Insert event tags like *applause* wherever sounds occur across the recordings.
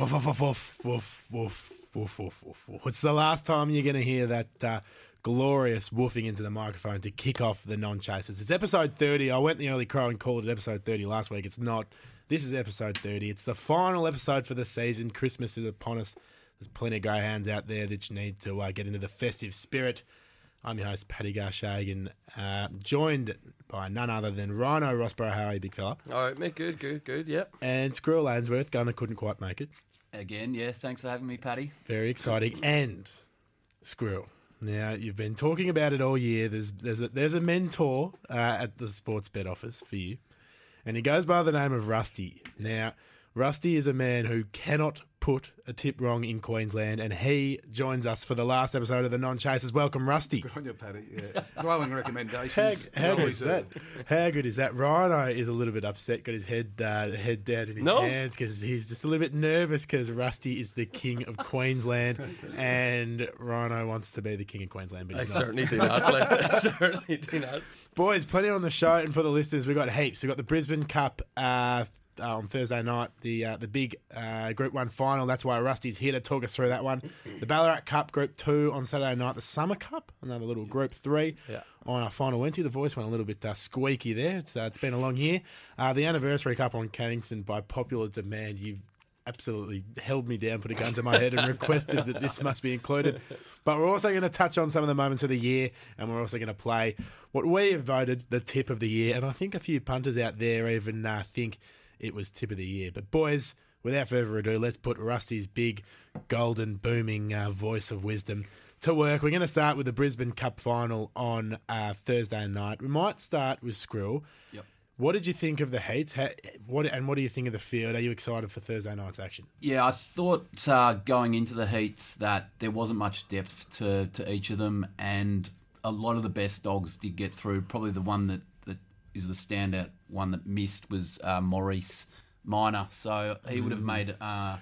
Woof, woof, woof, woof, woof, woof, woof, woof, woof. It's the last time you're going to hear that uh, glorious woofing into the microphone to kick off the non chasers. It's episode 30. I went the early crow and called it episode 30 last week. It's not. This is episode 30. It's the final episode for the season. Christmas is upon us. There's plenty of greyhounds out there that you need to uh, get into the festive spirit. I'm your host, Paddy Garshagan, uh, joined by none other than Rhino Rossborough. How are you, big fella? All right, mate. Good, good, good. Yep. And Squirrel Ainsworth. Gunner couldn't quite make it. Again, yeah. Thanks for having me, Paddy. Very exciting. And Squirrel. Now you've been talking about it all year. There's there's a, there's a mentor uh, at the sports bet office for you, and he goes by the name of Rusty. Now Rusty is a man who cannot put a tip wrong in Queensland, and he joins us for the last episode of the Non Chasers. Welcome, Rusty. Good on you, Paddy. Yeah. Glowing recommendations. How, how good is that? deserved. How good is that? Rhino is a little bit upset, got his head uh, head down in his No. hands because he's just a little bit nervous because Rusty is the king of Queensland, *laughs* and Rhino wants to be the king of Queensland, but I not. certainly do not. Like, I *laughs* certainly do not. Boys, plenty on the show, and for the listeners, we've got heaps. We've got the Brisbane Cup uh, uh, on Thursday night, the uh, the big uh, Group 1 final. That's why Rusty's here to talk us through that one. The Ballarat Cup, Group 2 on Saturday night. The Summer Cup, another little Group 3 Yeah. on our final Wednesday. The voice went a little bit uh, squeaky there. It's, uh, it's been a long year. Uh, the Anniversary Cup on Cannington, by popular demand, you've absolutely held me down, put a gun to my head, and requested that this must be included. But we're also going to touch on some of the moments of the year, and we're also going to play what we have voted the tip of the year. And I think a few punters out there even uh, think it was tip of the year. But boys, without further ado, let's put Rusty's big, golden, booming uh, voice of wisdom to work. We're going to start with the Brisbane Cup final on uh, Thursday night. We might start with Skrill. Yep. What did you think of the heats? How, what and what do you think of the field? Are you excited for Thursday night's action? Yeah, I thought uh, going into the heats that there wasn't much depth to, to each of them, and a lot of the best dogs did get through. Probably the one that, that is the standout one that missed was uh, Maurice Minor. So he would have made uh,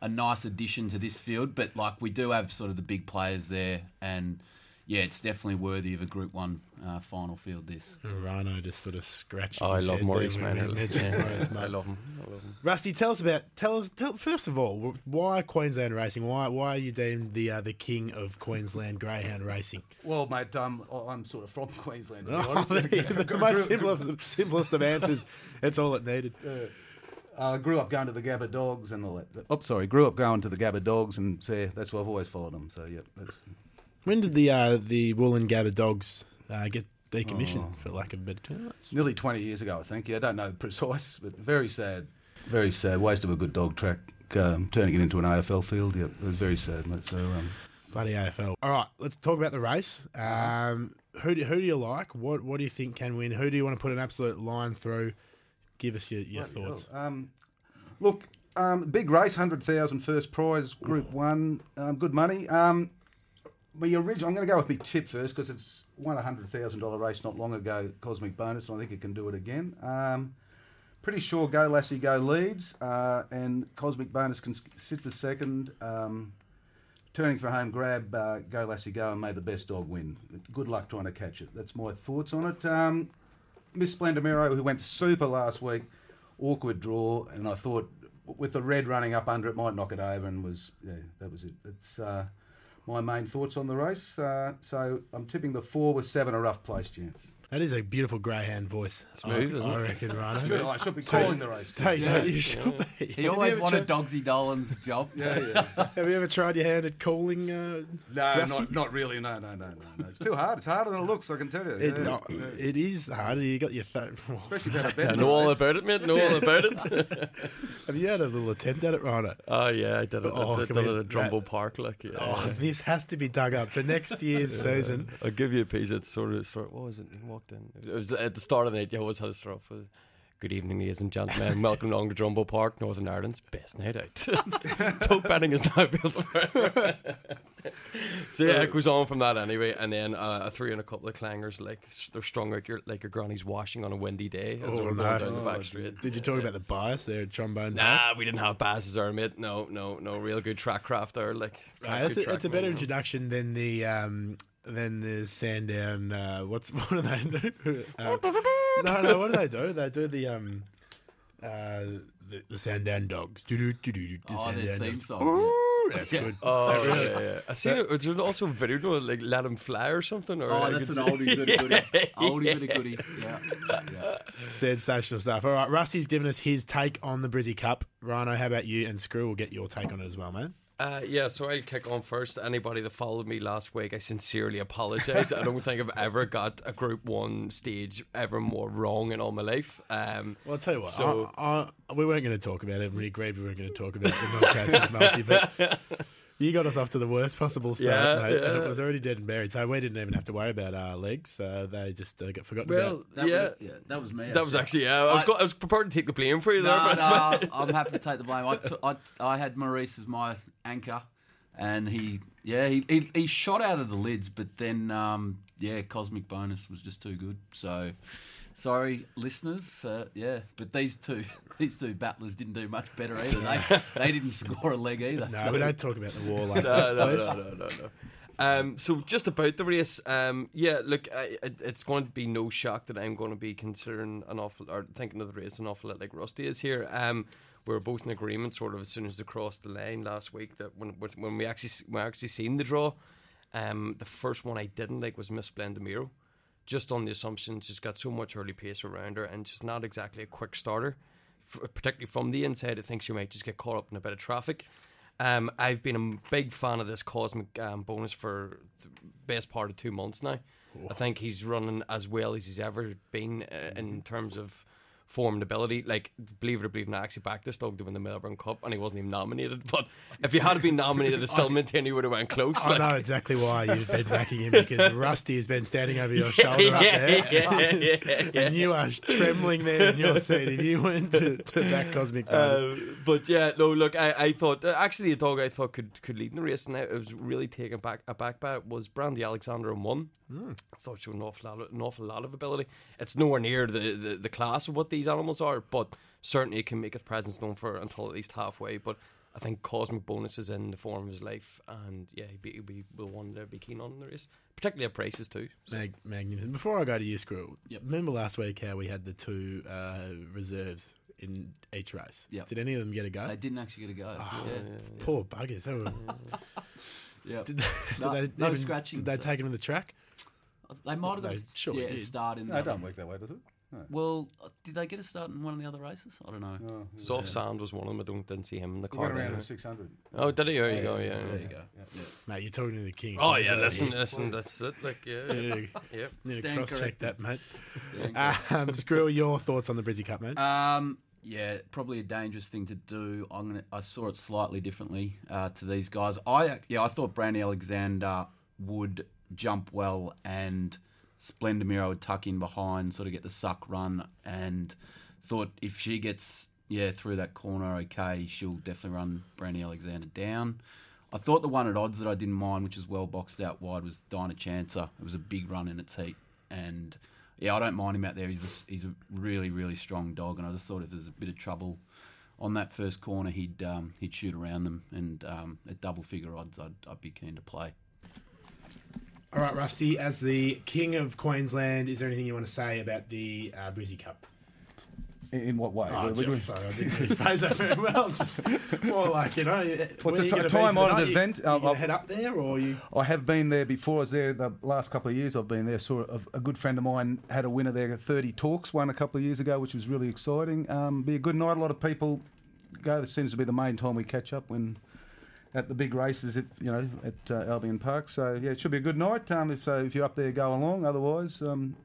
a nice addition to this field. But like we do have sort of the big players there, and yeah, it's definitely worthy of a Group One uh, final field. This. Rhino just sort of scratching. Oh, I love Maurice, man. we mentioned Yeah, *laughs* Maurice, I love him. I love him. Rusty, tell us about tell us tell, first of all why Queensland racing? Why why are you deemed the uh, the king of Queensland greyhound racing? Well, mate, um, I'm sort of from *laughs* Queensland. To be Oh, *laughs* honest. the, the most simplest, simplest of answers. That's all it needed. uh, grew up going to the Gabba Dogs and all that. Oh, sorry, grew up going to the Gabba Dogs, and so yeah, that's why I've always followed them. So yeah, that's When did the uh, the Woolloongabba dogs uh, get decommissioned, Oh. for lack of a better term? That's- nearly 20 years ago, I think. Yeah, I don't know the precise, but very sad, very sad. Waste of a good dog track, um, turning it into an AFL field. Yeah, it was very sad, mate. So um, Bloody AFL. All right, let's talk about the race. Um, who do, who do you like? What what do you think can win? Who do you want to put an absolute line through? Give us your, your Bloody thoughts. hell. Um, look, um, big race, 100,000 first prize, Group 1, um, good money. Um, my original, I'm going to go with my tip first because it's won a $100,000 race not long ago, Cosmic Bonus, and I think it can do it again. Um, pretty sure Go Lassie Go leads, uh, and Cosmic Bonus can sit the second. Um, turning for home grab, uh, Go Lassie Go, and may the best dog win. Good luck trying to catch it. That's my thoughts on it. Um, Miss Splendimero, who went super last week, awkward draw, and I thought with the red running up under it might knock it over, and was yeah, that was it. It's uh, my main thoughts on the race. Uh, so I'm tipping the four with seven a rough place chance. That is a beautiful greyhound voice. Smooth, I, isn't I it? reckon, right? I should be calling the race. too. Yeah. you should be. He Have always you ever wanted tried- Dogsy Dolan's job. Yeah, yeah. *laughs* Have you ever tried your hand at calling? Uh, No, Rusty? not, not really. No, no, no, no, no. It's too hard. It's harder than it looks. I can tell you. it, Yeah, no, yeah. it is hard. You got your fat. *laughs* Especially if you had a bet. I know all about it, mate. Know all about it. *laughs* Have you had a little attempt at it, Rhino? oh yeah, I did it. Oh, I did come it at Drumbo That- Park. Like, yeah. Oh, this has to be dug up for next year's season. I'll give you a piece at sort of start. What was it? He walked in. It was at the start of the night. You always had to start off with. Good evening, ladies and gentlemen. Welcome along to Drumbo Park, Northern Ireland's best night out. *laughs* Tote betting is now available. *laughs* so yeah, it goes on from that anyway, and then uh, a three and a couple of clangers, like they're strung out your like your granny's washing on a windy day as Oh, we're no. going down the back street. Did you talk about the bias there at Drumbo? Park? Nah, we didn't have passes there, mate. No, no, no. Real good track craft there. Like, Right, that's, a, track that's a better introduction than the um, than there's Sandown. Uh, what's *laughs* what do they do? Uh, no, no. What do they do? They do the um, uh, the, the Sandown Dogs. Do-do-do-do-do, the Oh, their Sandown theme Dogs. song. Ooh, that's Yeah. good. Oh, yeah, yeah. I seen it. There's also a video no, like "Let Him Fly" or something. Or Oh, I that's could an oldie bit of goodie. *laughs* Oldie bit of goodie. Yeah. yeah. Sensational stuff. All right, Rusty's given us his take on the Brissy Cup. Rhino, how about you? And Screw will get your take on it as well, man. Uh, yeah, so I'll kick on first. Anybody that followed me last week, I sincerely apologise. I don't think I've ever got a Group One stage ever more wrong in all my life. Um, Well, I'll tell you what. So- I, I, we weren't going to talk about it, and we agreed we weren't going to talk about the multi, but *laughs* you got us off to the worst possible start, Yeah, mate, and it was already dead and buried. So we didn't even have to worry about our legs. Uh, they just uh, got forgotten well, about. That yeah, Was, yeah, that was me. that was actually yeah. I was, I- go- I was prepared to take the blame for you there, No, but no, I'm happy to *laughs* take the blame. I, took- I, I had Maurice as my anchor, and he, yeah, he, he, he shot out of the lids, but then, um, yeah, Cosmic Bonus was just too good. So, sorry, listeners, uh, yeah, but these two, *laughs* these two battlers didn't do much better either. They, *laughs* they didn't score a leg either. No, so- we don't talk about the war *laughs* like no, that. no, no, no, no, no. Um, so just about the race, um, yeah, look, I, it, it's going to be no shock that I'm going to be considering an awful or thinking of the race an awful lot like Rusty is here. Um, we were both in agreement, sort of, as soon as they crossed the line last week. That when when we actually when I actually seen the draw, um, the first one I didn't like was Miss Blendamiro, just on the assumption she's got so much early pace around her and she's not exactly a quick starter, f- particularly from the inside. I think she might just get caught up in a bit of traffic. Um, I've been a big fan of this cosmic um, bonus for the best part of two months now. I think he's running as well as he's ever been uh, in terms of form and ability. Like, believe it or believe not, I actually backed this dog to win the Melbourne Cup and he wasn't even nominated. *laughs* But if he had been nominated, I still *laughs* maintain he would have went close. I like. know exactly why you've been backing him because Rusty has been standing over your *laughs* shoulder up there. yeah, yeah, yeah. And you are trembling there in your seat if you went to, to that cosmic. Uh, but yeah, no. Look, I, I thought uh, actually a dog I thought could could lead in the race, and I was really taken back aback by it was Brandy Alexander in one. I thought she had an awful lot, of, an awful lot of ability. It's nowhere near the, the, the class of what these animals are, but certainly it can make its presence known for until at least halfway. But I think Cosmic Bonus is in the form of his life, and yeah, he'd be, he'd be the one to be keen on the race, particularly at prices too. So, Mag- magnificent. Before I go to you, Screw, Yep. remember last week how we had the two uh, reserves in each race? Yep. Did any of them get a go? They didn't actually get a go. Oh, yeah. Poor buggers. They were- *laughs* yeah. did they, No- they, no even- scratching, Did they so- take him to the track? They might have got They a, yeah, a did. start in No, the it don't work that way, does it? No. Well, uh, did they get a start in one of the other races? I don't know. Oh, Soft Sand was one of them. I don't didn't see him in the He car. got around 600. Oh, did he? There you go. yeah, Yeah. yeah, There you go. Yeah. Mate, you're talking to the king. Oh yeah, listen, you- listen, that's it. Like yeah, you yep. need to cross check that, mate. Yeah. *laughs* Um, Screw, your thoughts on the Brissy Cup, mate? Um, yeah, probably a dangerous thing to do. I'm gonna. I saw it slightly differently uh, to these guys. I yeah, I thought Brandy Alexander would jump well and Splendor would tuck in behind, sort of get the suck run, and thought if she gets yeah through that corner, okay, she'll definitely run Brandy Alexander down. I thought the one at odds that I didn't mind, which is well boxed out wide, was Dinah Chancer. It was a big run in its heat, and yeah, I don't mind him out there. He's a, he's a really really strong dog, and I just thought if there's a bit of trouble on that first corner, he'd um, he'd shoot around them, and um, at double figure odds, I'd I'd be keen to play. All right, Rusty, as the king of Queensland, is there anything you want to say about the uh, Brissy Cup? In, what way? Oh, Jeff, sorry, I didn't really phrase that very well. Just more like, you know, What's a you ti- gonna be time-honoured for the event? You, you gonna head up there, or you? I have been there before. I was there the last couple of years. I've been there. Saw a, a good friend of mine had a winner there. at 30 talks won a couple of years ago, which was really exciting. Um, be a good night. A lot of people go. This seems to be the main time we catch up when at the big races at you know at uh, Albion Park. So yeah, it should be a good night. Um, if so, if you're up there, go along. Otherwise, um,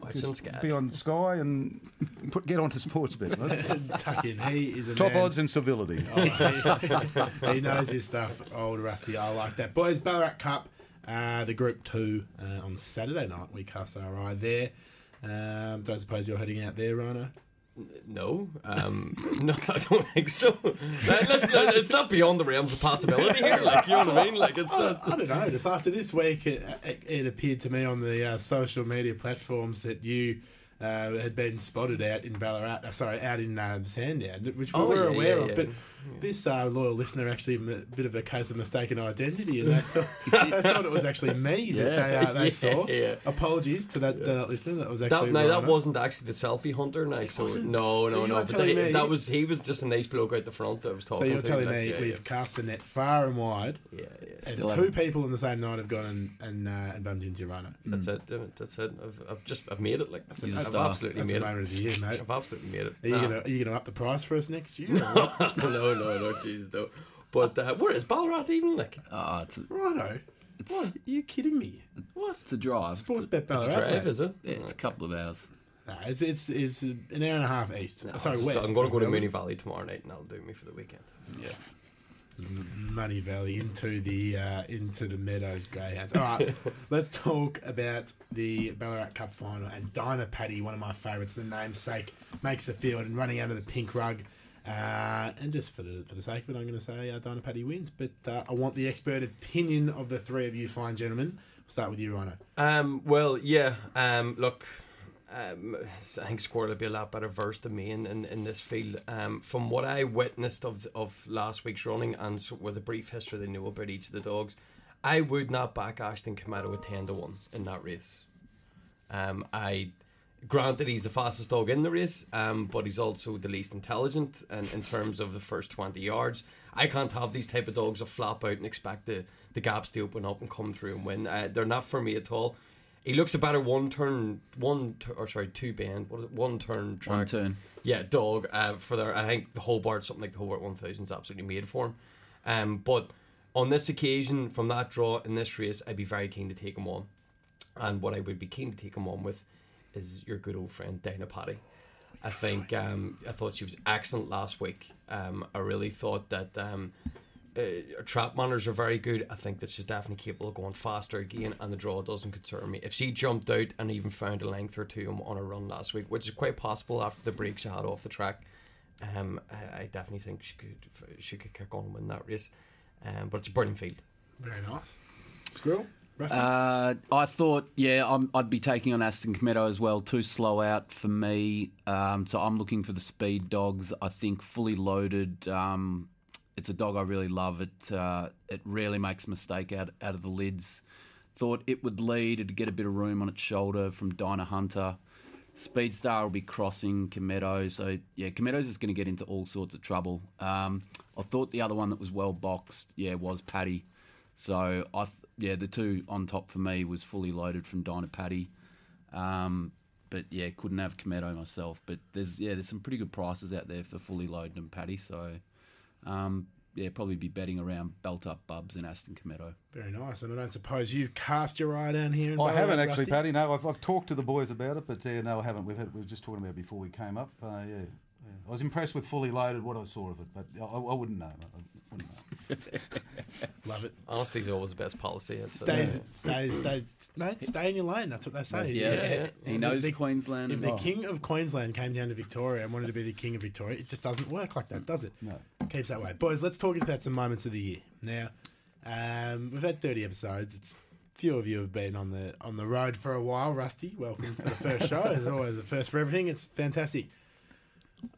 Watch just be on Sky and *laughs* put, get onto Sportsbet. Right? *laughs* Tuck in. He is a Top man. odds and civility. Oh, he, *laughs* he knows his stuff, old Rusty. I like that. Boys, Ballarat Cup, uh, the Group 2 uh, on Saturday night. We cast our eye there. Um, don't suppose you're heading out there, Rhino? No, um, *laughs* no, I don't think so. It's not beyond the realms of possibility here. Like you know what I mean? Like it's I. I don't know. Just after this week, it, it, it appeared to me on the uh, social media platforms that you uh, had been spotted out in Ballarat, uh, sorry, out in um, Sandown, which we Oh, were yeah, aware yeah, of. yeah. But this uh, loyal listener actually a bit of a case of mistaken identity, and they, *laughs* *laughs* they thought it was actually me that they, uh, they *laughs* saw. Apologies to that uh, listener. That was That, actually no, that wasn't actually the selfie hunter. Now, so no, So no, no. But they- me- that was he was just a nice bloke out the front that was talking. So you're to. telling like, me we've cast the net far and wide, yeah, and Still two haven't- people in the same night have gone and and, uh, and bumped into Rhino. That's it. uh, That's it. I've, I've just I've made it. Like He's a I've absolutely That's the made it. moment of the year, mate. I've absolutely made it. Are you Nah. gonna are you gonna up the price for us next year? or *laughs* no, no, no, jeez, no. But uh, where is Ballarat even? Like Ah, it's, a, Rhino. it's, What? Are you kidding me? what? it's a drive. Sports bet It's a drive, mate. is it? Yeah, it's a couple of hours. Nah, it's, it's it's an hour and a half east. No, Sorry, I'm just- west. I'm going to go to of Moonee Valley tomorrow night, and that'll do me for the weekend. Yeah. Moonee Valley into the uh, into the Meadows Greyhounds. All right, *laughs* let's talk about the Ballarat Cup final and Dinah Paddy, one of my favourites. The namesake makes the field and running under the pink rug. Uh, and just for the for the sake of it, I'm going to say uh, Dinah Paddy wins. But uh, I want the expert opinion of the three of you, fine gentlemen. We'll start with you, Rhino. Um, well, yeah. Um, look, um, I think Squirrel will be a lot better versed than me in, in, in this field. Um, from what I witnessed of of last week's running and so with a brief history they knew about each of the dogs, I would not back Aston Cometto at ten to one in that race. Um, I granted he's the fastest dog in the race, um, but he's also the least intelligent and in terms of the first twenty yards. I can't have these type of dogs that flop out and expect the, the gaps to open up and come through and win. Uh, they're not for me at all. He looks a better one turn, one tur- or sorry, two bend. What is it? One turn track. One turn. Yeah, dog. Uh, for their, I think the Hobart, something like the Hobart One Thousand, is absolutely made for him. Um, but on this occasion, from that draw in this race, I'd be very keen to take him on. And what I would be keen to take him on with is your good old friend Dinah Paddy. I think um, I thought she was excellent last week. Um, I really thought that um, uh, trap manners are very good. I think that she's definitely capable of going faster again, and the draw doesn't concern me. If she jumped out and even found a length or two on a run last week, which is quite possible after the break she had off the track, um, I, I definitely think she could she could kick on and win that race. Um, but it's a brilliant field. Very nice. Squirrel. Rusty. Uh, I thought, yeah, I'm, I'd be taking on Aston Cometto as well. Too slow out for me. Um, so I'm looking for the speed dogs. I think fully loaded. Um, it's a dog I really love. It uh, it rarely makes a mistake out out of the lids. Thought it would lead. It'd get a bit of room on its shoulder from Dinah Hunter. Speedstar will be crossing Cometto. So yeah, Cometto's just going to get into all sorts of trouble. Um, I thought the other one that was well boxed, yeah, was Paddy. So I, th- yeah, the two on top for me was fully loaded from Dinah Paddy. Um, but yeah, couldn't have Cometto myself. But there's yeah, there's some pretty good prices out there for fully loaded and Paddy. So um, yeah, probably be betting around belt up Bubs and Aston Cometto. Very nice. And I don't suppose you've cast your eye down here. In I Ballarat, haven't actually, Rusty? Paddy. No, I've, I've talked to the boys about it, but uh, no, I haven't. We've had, we were just talking about it before we came up. Uh, yeah, yeah, I was impressed with fully loaded what I saw of it, but I, I wouldn't know. I wouldn't know. *laughs* Love it. Honesty's always the best policy. It's, uh, Stay, stay, stay, mate, stay in your lane. That's what they say. Yeah, yeah. he knows The- Queensland. If and- the king of Queensland came down to Victoria and wanted to be the king of Victoria, it just doesn't work like that, does it? No. Keeps that way. Boys, let's talk about some moments of the year. Now, um, we've had 30 episodes. It's few of you have been on the on the road for a while. Rusty, welcome for the first show. There's *laughs* always a first for everything. It's fantastic.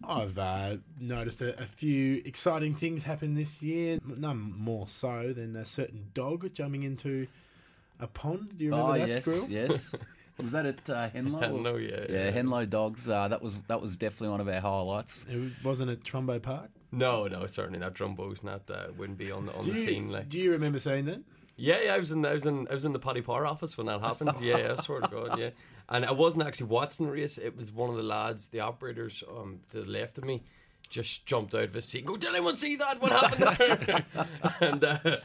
I've uh, noticed a, a few exciting things happen this year. None more so than a certain dog jumping into a pond. Do you remember oh that, yes, Squirrel? yes. *laughs* Was that at uh, Henlow? *laughs* no, yeah, Yeah, Henlow Dogs. Uh, that was that was definitely one of our highlights. It wasn't at Drumbo Park. No, no, certainly not. Drumbo's not uh, wouldn't be on the on Do the you, scene. Like, do you remember saying that? yeah, yeah, I was in, I was in, I was in the Paddy Power office when that happened. Yeah, yeah, I swear to *laughs* God, yeah. And I wasn't actually watching the race. It was one of the lads, the operators, um, to the left of me, just jumped out of his seat. Go, did anyone see that? What happened there? *laughs* *laughs* and uh,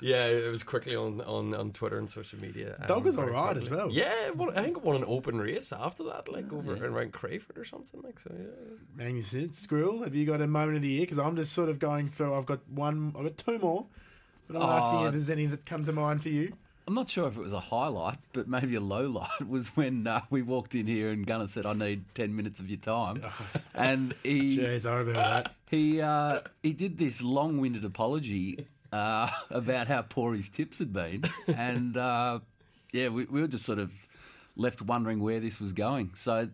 yeah, it was quickly on, on, on Twitter and social media. um, Dog was alright as well. Yeah, it won- I think it won an open race after that, like over and around Crayford or something like so. Yeah. Magnificent. Squirrel, have you got a moment of the year? Because I'm just sort of going through. I've got one. I've got two more. But I'm asking Oh. if there's any that come to mind for you. I'm not sure if it was a highlight, but maybe a low light *laughs* was when uh, we walked in here and Gunner said, "I need ten minutes of your time," *laughs* and he Jeez, I remember that. he uh, he did this long-winded apology uh, *laughs* about how poor his tips had been, and uh, yeah, we, we were just sort of left wondering where this was going. So.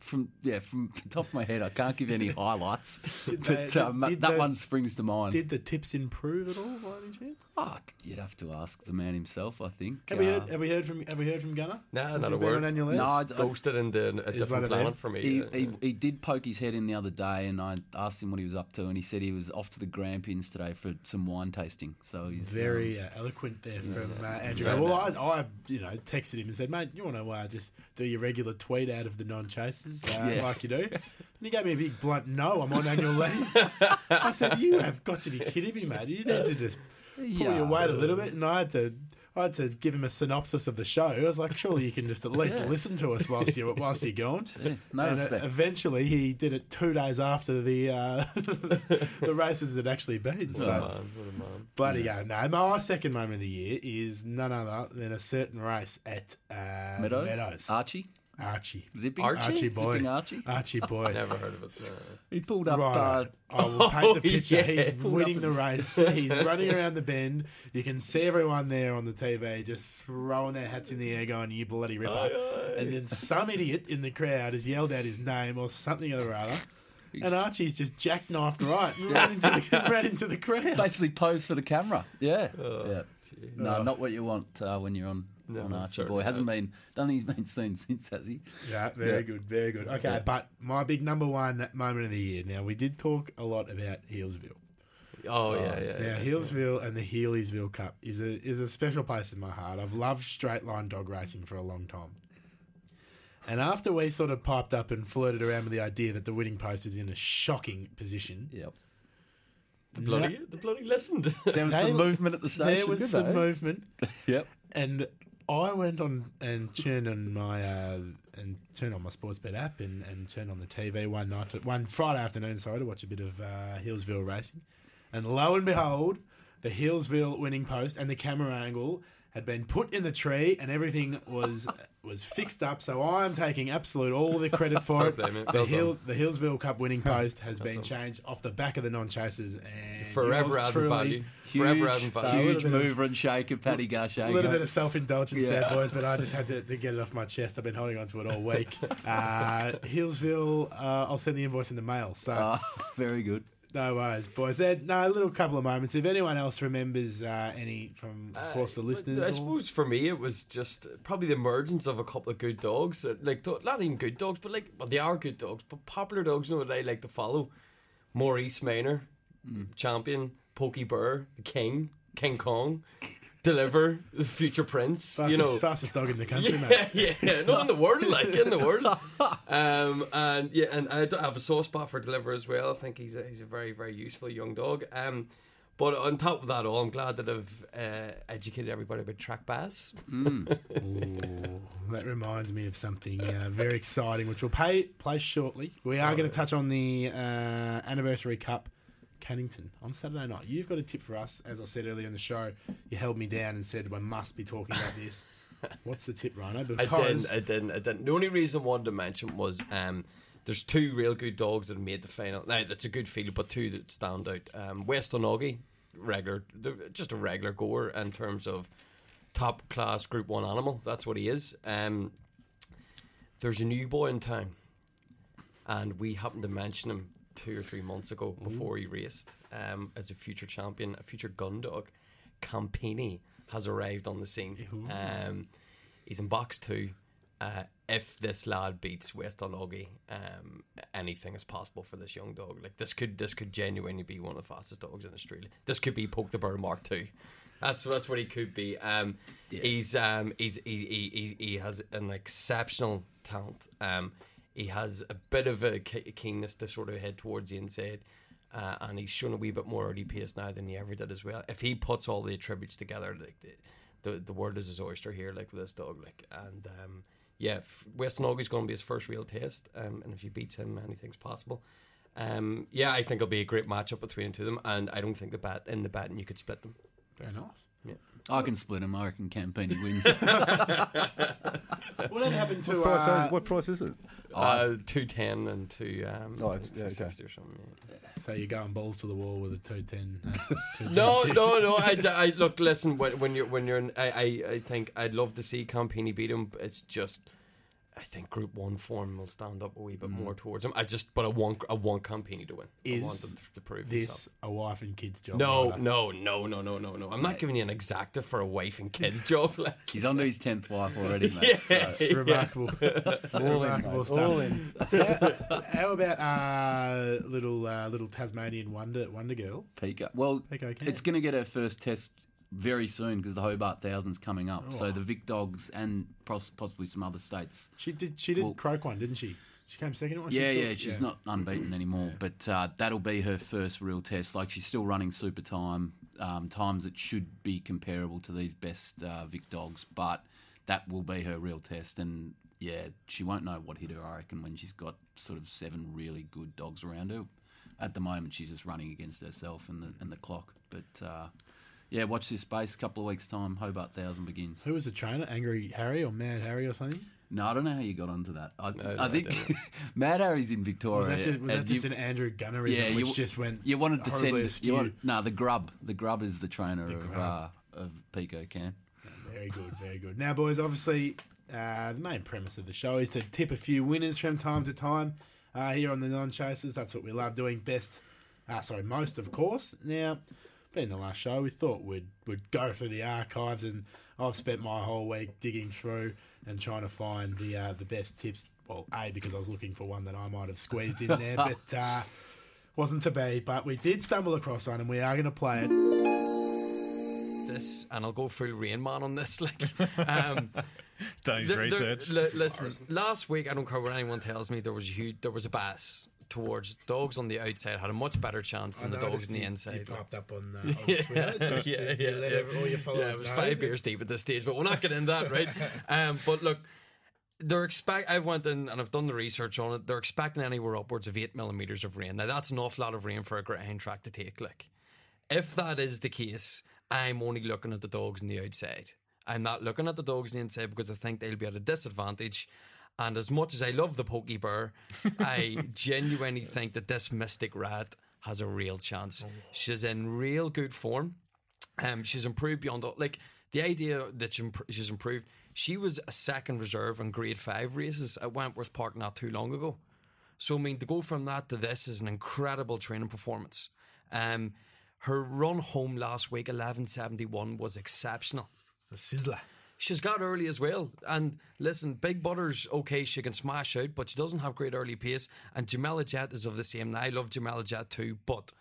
I, from yeah, from the top of my head, I can't give any *laughs* highlights, Did but they- um, did that they- one springs to mind. Did the tips improve at all by any chance? Oh, you'd have to ask the man himself, I think. Have we Uh, heard? Have we heard from? Have we heard from Gunner? No, Since not he's a word. on? No, I- Ghosted into a one different of them. planet for me. He, yeah. he, he did poke his head in the other day, and I asked him what he was up to, and he said he was off to the Grampians today for some wine tasting. So he's Very uh, eloquent there from uh, Andrew. Yeah. well, I, I, you know, texted him and said, "Mate, you want to uh, just do your regular tweet out of the non-chasers uh, Yeah. like you do?" *laughs* And he gave me a big blunt no. I'm on annual leave. *laughs* I said, "You have got to be kidding me, mate. You need to just pull Yeah. your weight a little bit." And I had to. I had to give him a synopsis of the show. I was like, "Surely you can just at least listen to us whilst you're whilst you're gone." *laughs* Yeah, no and uh, respect. eventually, he did it two days after the uh, the races had actually been. What So a man, what a man. Bloody go. No, my second moment of the year is none other than a certain race at uh, Meadows, Meadows. Archie, Archie. zipping Archie? Archie boy. Zipping Archie. Archie boy. Never heard of it. no. He pulled up. Right. Uh, I will *laughs* paint the picture. yeah. He's winning the race. *laughs* He's running around the bend. You can see everyone there on the TV just throwing their hats in the air, going, "You bloody ripper!" And then some idiot in the crowd has yelled out his name or something or other, and Archie's just jackknifed right and ran into the, ran into the crowd. basically posed for the camera. Yeah, Oh, yeah. gee. No, Oh. not what you want uh, when you're on No, on Archie certainly Boy. Hasn't been. Don't think he's been seen since, has he? Yeah, very Yeah. good, very good. Okay, Yeah. but my big number one moment of the year. Now we did talk a lot about Healesville. Oh, oh yeah, yeah. Now yeah. Healesville and the Healesville Cup is a is a special place in my heart. I've loved straight line dog racing for a long time. And after we sort of piped up and flirted around with the idea that the winning post is in a shocking position, Yep. The bloody, the bloody listened. There was They- some movement at the station. there was some though. movement. *laughs* Yep. And I went on and turned on my uh, and turned on my Sportsbet app and, and turned on the TV one night, to, one Friday afternoon, sorry, to watch a bit of uh, Healesville racing. And lo and behold, the Healesville winning post and the camera angle had been put in the tree, and everything was *laughs* was fixed up. So I'm taking absolute all the credit for it. Fair play, mate. The Hill, the Healesville Cup winning post has been changed off the back of the non-chasers and Forever yours adding truly- value. Forever Huge, adding so- value. huge little bit of- mover and shaker, Paddy a little bit of self-indulgence there, boys, but I just had to, to get it off my chest. I've been holding on to it all week. *laughs* Uh, Healesville, uh, I'll send the invoice in the mail. So Ah, *laughs* very good. No worries, boys. There, no, a little couple of moments. If anyone else remembers uh, any from, of course, the Uh, listeners, I or- suppose for me it was just probably the emergence of a couple of good dogs. uh, Like not even good dogs, but like well, they are good dogs, but popular dogs. You know what I like to follow? Maurice Maynor, Mm. champion, Pokey Burr, the King, King Kong, Deliver, the Future Prince. fastest, you know, fastest dog in the country, yeah, mate. *laughs* yeah, not in the world, like in the world. *laughs* Um, and yeah, and I do have a soft spot for Deliver as well. I think he's a, he's a very very useful young dog. Um, but on top of that, all I'm glad that I've uh, educated everybody about track bias. *laughs* Ooh, that reminds me of something uh, very exciting, which we'll pay place shortly. We are going to touch on the uh, anniversary cup. Cannington on Saturday night. You've got a tip for us. As I said earlier in the show, you held me down and said we must be talking about this. *laughs* What's the tip, Rhino? I didn't, I didn't, I didn't. The only reason I wanted to mention was um, there's two real good dogs that made the final. Now it's a good field, but two that stand out. Um, West Onogi, regular, just a regular goer in terms of top class Group One animal. That's what he is. Um, there's a new boy in town, and we happened to mention him two or three months ago before he raced um, as a future champion, a future gun dog. Campini has arrived on the scene. Um, he's in box two. Uh, if this lad beats West Onogi, um, anything is possible for this young dog. Like this could this could genuinely be one of the fastest dogs in Australia. This could be Poke the Bird Mark Two. That's that's what he could be. Um, He's um, he's he, he, he, he has an exceptional talent. Um, he has a bit of a keenness to sort of head towards the inside. Uh, and he's shown a wee bit more early pace now than he ever did as well. If he puts all the attributes together, like the the, the world is his oyster here, like with this dog, like and um, yeah, Weston Augie's going to be his first real test, um, and if he beats him, anything's possible. Um, yeah, I think it'll be a great matchup between the two of them, and I don't think the bat in the batting you could split them. Very nice. I can split him. I reckon Campini wins. *laughs* Whatever happened to Price, uh, what price is it? Uh, two ten and two um, Oh, it's- yeah, okay. 260 or something. Yeah. So you're going balls to the wall with a two ten. Uh, *laughs* No, no, no. I, I look. Listen, when, when you're when you're in, I, I I think I'd love to see Campini beat him. but It's just. I think Group One form will stand up a wee bit more towards him. I just, but I want, I want Campini to win. I want Is him to prove This himself. a wife and kids job? No, no, no, no, no, no, no. I'm not giving you an exacta for a wife and kids *laughs* job. Like, He's on to his tenth wife already, mate. Yeah. So. It's *laughs* remarkable. All in, remarkable mate. stuff. All in. how, how about uh, little uh, little Tasmanian wonder wonder girl? Pika. Well, Pico Can. it's going to get her first test very soon because the Hobart Thousand's coming up. So Oh. the Vic Dogs and pos- possibly some other states. She did. She did Well- croak one, didn't she? She came second at one. Yeah, She's yeah, she's not unbeaten anymore, but uh, that'll be her first real test. Like she's still running super time, um, times that should be comparable to these best uh, Vic dogs, but that will be her real test. And yeah, she won't know what hit her. I reckon when she's got sort of seven really good dogs around her. At the moment, she's just running against herself and the and the clock. But uh, yeah, watch this space. A couple of weeks time, Hobart Thousand begins. Who was the trainer? Angry Harry or Mad Harry or something? No, I don't know how you got onto that. I, No, I no, think I don't *laughs* Mad Harry's in Victoria. was that just, was that just you- an Andrew Gunnerism, Yeah, which you- just went You wanted to send askew? you want, no the grub. The grub is the trainer of uh, of Pico Can. Very good, very good. Now, boys, obviously, uh, the main premise of the show is to tip a few winners from time to time uh, here on the Non Chasers. That's what we love doing best. Uh, sorry, most, of course. Now, being the last show, we thought we'd, we'd go through the archives, and I've spent my whole week digging through and trying to find the uh, the best tips. Well, A, because I was looking for one that I might have squeezed in there, *laughs* but uh, wasn't to be. But we did stumble across one, and we are going to play it. this, and I'll go full Rain Man on this. *laughs* Like, *laughs* um, Done his There- there- research. li- listen, last week I don't care what anyone tells me. There was a huge, there was a bias towards dogs on the outside had a much better chance than the dogs on the inside. popped up on, uh, *laughs* on Twitter. Just to, to let every- all your followers yeah, it was know. five beers deep at this stage, but we're not getting into that, right? *laughs* um, but look, they're expect. I've went in and I've done the research on it. They're expecting anywhere upwards of eight millimeters of rain. Now that's an awful lot of rain for a greyhound track to take. Like, if that is the case, I'm only looking at the dogs on the outside. I'm not looking at the dogs on the inside because I think they'll be at a disadvantage. And as much as I love the Pokey Bear, I genuinely *laughs* think that this Mystic Rat has a real chance. She's in real good form. Um, she's improved beyond all. Like the idea that she imp- she's improved. She was a second reserve in Grade Five races at Wentworth Park not too long ago. So I mean, to go from that to this is an incredible training performance. Um, her run home last week, eleven seventy one, was exceptional. The Sizzler. She's got early as well. And listen, Big Butter's okay, she can smash out, but she doesn't have great early pace. And Jamela Jet is of the same. Now, I love Jamela Jet too, but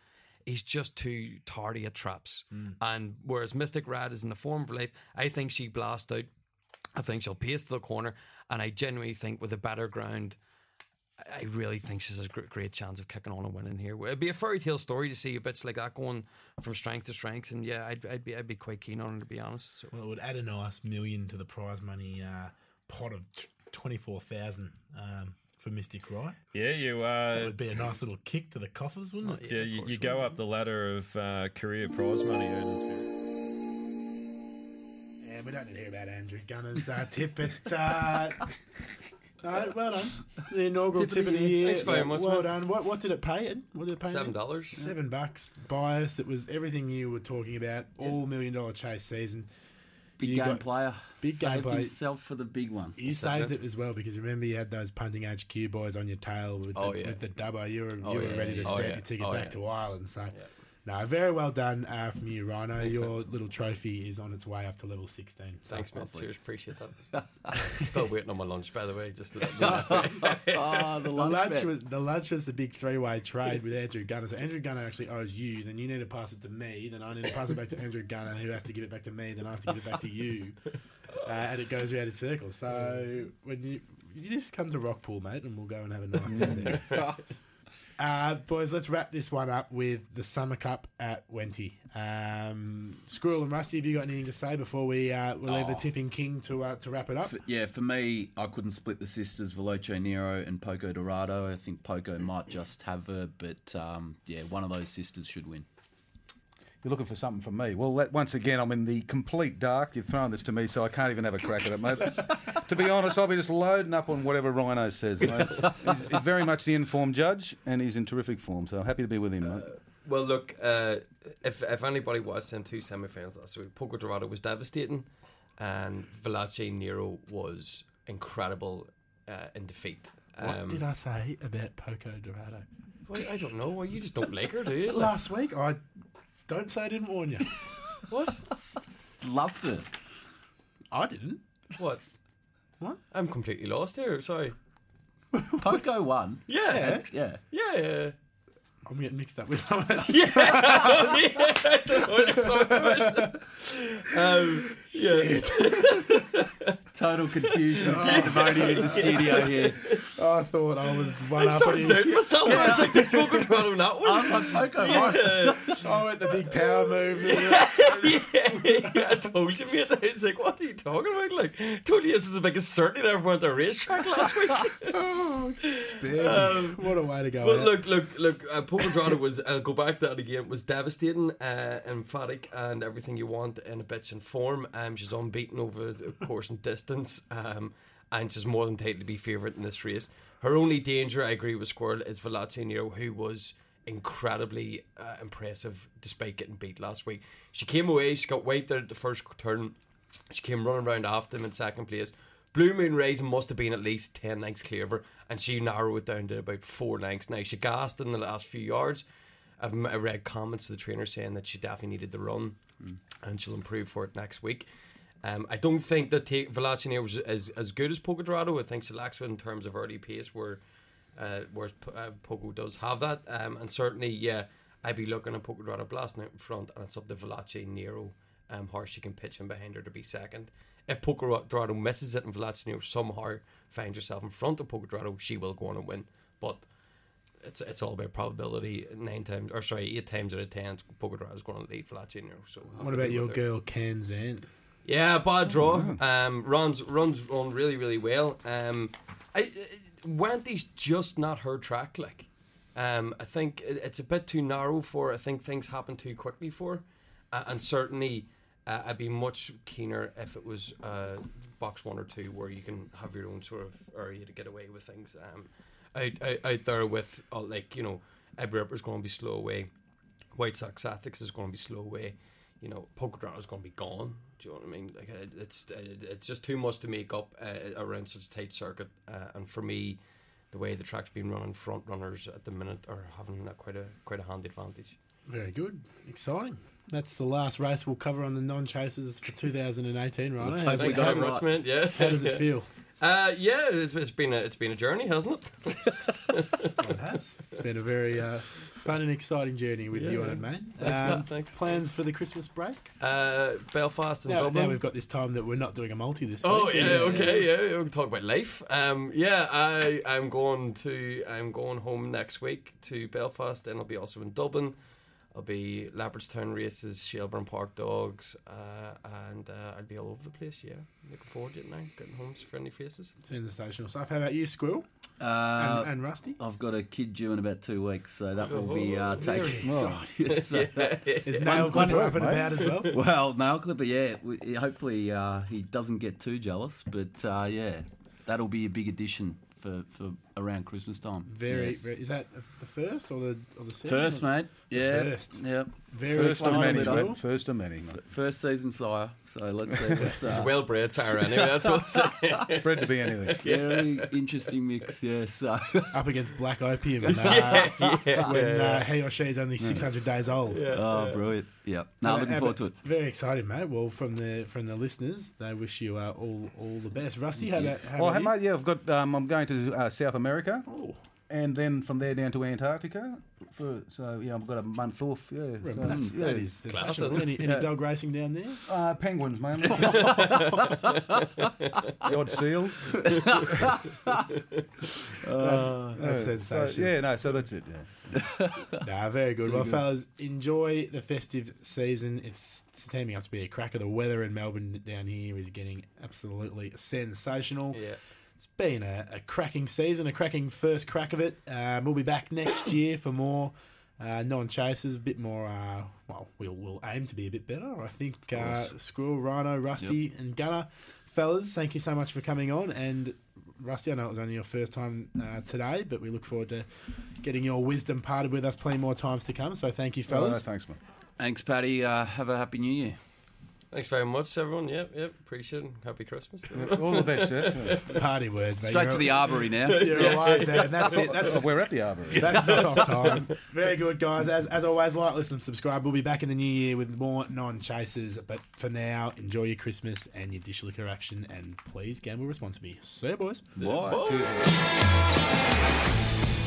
he's just too tardy at traps. Mm. And whereas Mystic Rad is in the form of life, I think she blast out. I think she'll pace to the corner. And I genuinely think with a better ground, I really think she's a great chance of kicking on and winning here. It'd be a fairy tale story to see a bits like that going from strength to strength, and yeah, I'd, I'd be I'd be quite keen on it to be honest. So. Well, it would add a nice million to the prize money uh, pot of 24,000 um, for Mystic Right. Yeah, you It uh, would be a nice little kick to the coffers, wouldn't it? yeah, of you, you go up the ladder of uh, career prize money earners. Yeah, we don't need to hear about Andrew Gunner's uh, tip, but uh, *laughs* no, well done. *laughs* The inaugural tip, of the year. Thanks very much, Well mate. done. What, what did it pay? Ed? What did it pay? Seven Ed? dollars. Seven bucks. Bias. It was everything you were talking about. All million dollar chase season. Big You game got- player. big game player. himself for the big one. You saved it as well because remember you had those punting HQ boys on your tail with oh, the, Oh, yeah. with the dubber. You were Oh, you were yeah, ready to yeah. stamp Oh, your ticket Oh, back yeah. to Ireland. So, no, very well done uh, from you, Rhino. Thanks, your little trophy is on its way up to level sixteen. So, Thanks, man. Cheers. Appreciate that. *laughs* Still waiting on my lunch, by the way. Just to let you know. oh, *laughs* the The lunch lunch was the lunch was a big three way trade with Andrew Gunner. So Andrew Gunner actually owes you. Then you need to pass it to me. Then I need to pass it back to Andrew Gunner, who has to give it back to me. Then I have to give it back to you, *laughs* uh, and it goes around in circles. So when you you just come to Rockpool, mate, and we'll go and have a nice dinner there. Uh, boys, let's wrap this one up with the Summer Cup at Wenty. Um, Squirrel and Rusty, have you got anything to say before we uh, we leave the tipping king to uh, to wrap it up? F- yeah, for me, I couldn't split the sisters Veloce Nero and Poco Dorado. I think Poco might just have her, but um, yeah, one of those sisters should win. You're looking for something from me. Well, that, once again, I'm in the complete dark. You've thrown this to me, so I can't even have a crack at it, mate. to be honest, I'll be just loading up on whatever Rhino says. Mate. He's, he's very much the informed judge, and he's in terrific form. So happy to be with him, mate. Well, look, uh, if if anybody watched them two semi-finals last week, Poco Dorado was devastating, and Veloce Nero was incredible uh, in defeat. What Um, did I say about Poco Dorado? well, I don't know. Well, you just don't like her, do you? Like, Last week, I don't say I didn't warn you. *laughs* what? Loved it. I didn't. What? What? I'm completely lost here. Sorry. *laughs* Poco won. Yeah. Yeah. Yeah. yeah. I'm getting mixed up with someone *laughs* else. yeah, I don't know what you're talking about. Um, yeah. Total confusion of pandemonium in the studio here. *laughs* I thought I was one I up on started doubting myself. I was like, did Poco Dorado not win? I thought Poco won. Yeah. I went the big power move. yeah, I told you, mate. It's like, what are you talking about? Like, told you this is the biggest certainty I ever went to a racetrack last week. oh, *laughs* *laughs* spare. Um, what a way to go. Well, out. look, look, look. Uh, Poco Dorado was. I'll go back to that again. Was devastating, uh, emphatic, and everything you want in a bitch and form. Um, she's unbeaten over the course and distance. Um, and she's more than entitled to be favourite in this race. Her only danger, I agree with Squirrel, is Velazzi Nero, who was incredibly uh, impressive despite getting beat last week. She came away. She got wiped out at the first turn. She came running around after him in second place. Blue Moon Rising must have been at least 10 lengths clear of her, and she narrowed it down to about 4 lengths. Now, she gassed in the last few yards. I've read comments to the trainer saying that she definitely needed the run, and she'll improve for it next week. Um, I don't think that take Velacini was as, as good as Poco Dorado. I think she lacks it in terms of early pace, where uh, whereas P- uh, Poco does have that. Um, and certainly, yeah, I'd be looking at Poco Dorado blasting out in front, and it's up to Valachi Nero um, how she can pitch in behind her to be second. If Poco Dorado misses it and Valachi somehow finds herself in front of Poco Dorado, she will go on and win. But it's it's all about probability. Nine times, or sorry, eight times out of ten, Poco Dorado is going to lead Valachi So what about your girl, Kanzan? Yeah, bad draw. Um, runs runs on really really well. Um, I, Wenty's just not her track. Like, um, I think it, it's a bit too narrow for. I think things happen too quickly for, uh, and certainly. Uh, I'd be much keener if it was uh, box one or two where you can have your own sort of area to get away with things. Um, out, out, out there with uh, like you know, Ebb Ripper's going to be slow away, White Sox Ethics is going to be slow away, you know, Polka is going to be gone. Do you know what I mean? Like it, it's it, it's just too much to make up uh, around such a tight circuit. Uh, and for me, the way the track's been running, front runners at the minute are having a, quite a quite a handy advantage. Very good. Exciting. That's the last race we'll cover on the non chasers for *laughs* 2018, right? How's it, we how, go. very much, mate. Yeah. how does it *laughs* feel? Uh, yeah, it's, it's been a it's been a journey, hasn't it? *laughs* It has. It's been a very uh, fun and exciting journey with Yeah, you on yeah. it, mate. Thanks, Um, thanks. Plans for the Christmas break? Uh, Belfast and Now, Dublin. now we've got this time that we're not doing a multi this week. Oh week. yeah, okay, yeah. We can talk about life. Um, yeah, I I'm going to I'm going home next week to Belfast, and I'll be also in Dublin. I'll be Leopardstown races, Shelbourne Park Dogs, uh, and uh, I'll be all over the place. Yeah, looking forward to it now. Getting home to friendly faces. Sensational stuff. How about you, Squirrel Uh, and, and Rusty? I've got a kid due in about two weeks, so that will be uh, Oh, Very taking. exciting. *laughs* So that- *laughs* Is Nail one- Clipper up and about as well? well, nail clipper, yeah. we- Hopefully, uh, he doesn't get too jealous, but uh, yeah, that'll be a big addition for, for around Christmas time. Very, Yes. very. Is that the first or the or the second? First, mate. Yeah. first. Yep. Very First of many, mate. First of many, mate. First season sire. So let's see. What's, *laughs* He's a uh, well bred sire anyway. That's what's *laughs* Bred to be anything. very interesting mix. Yeah. So *laughs* Up against Black Opium uh, yeah, when yeah. Uh, he or she is only 600 days old. oh, brilliant. Yep. No, How looking forward to it. Very excited, mate. Well, from the from the listeners, they wish you uh, all all the best. Rusty, how about, how Well, about hey, you? mate, yeah, I've got. Um, I'm going to uh, South America, Oh, and then from there down to Antarctica. For, so yeah, I've got a month off. Yeah, so, that's, yeah. that is sensational. Class, Any, any Yeah. dog racing down there? Uh, penguins, man. *laughs* the odd seal. that's *laughs* that's Uh, sensational. So, yeah, no, so that's it. Yeah. Nah, very good. Too Well, good. fellas, enjoy the festive season. It's turning up to be a cracker. The weather in Melbourne down here is getting absolutely sensational. yeah. It's been a, a cracking season, a cracking first crack of it. Um, we'll be back next *coughs* year for more. Uh, non-chasers, a bit more. Uh, well, we'll we'll aim to be a bit better. I think uh, Squirrel, Rhino, Rusty, and Gunner, fellas, thank you so much for coming on. And Rusty, I know it was only your first time uh, today, but we look forward to getting your wisdom parted with us plenty more times to come. So thank you, fellas. thanks, mate. Thanks, Paddy. Uh, have a happy New Year. Thanks very much, everyone. Yep, yep. Appreciate it. Happy Christmas. All the best, yeah. *laughs* Party words, mate. Straight You're to a- the arbory now. *laughs* You're a wise man. That's it. That's we're at the Arbory. That's not off *laughs* time. Very good, guys. As, as always, like, listen, subscribe. We'll be back in the new year with more non chasers. But for now, enjoy your Christmas and your dish liquor action. And please gamble responsibly. See you, boys. Bye. Cheers.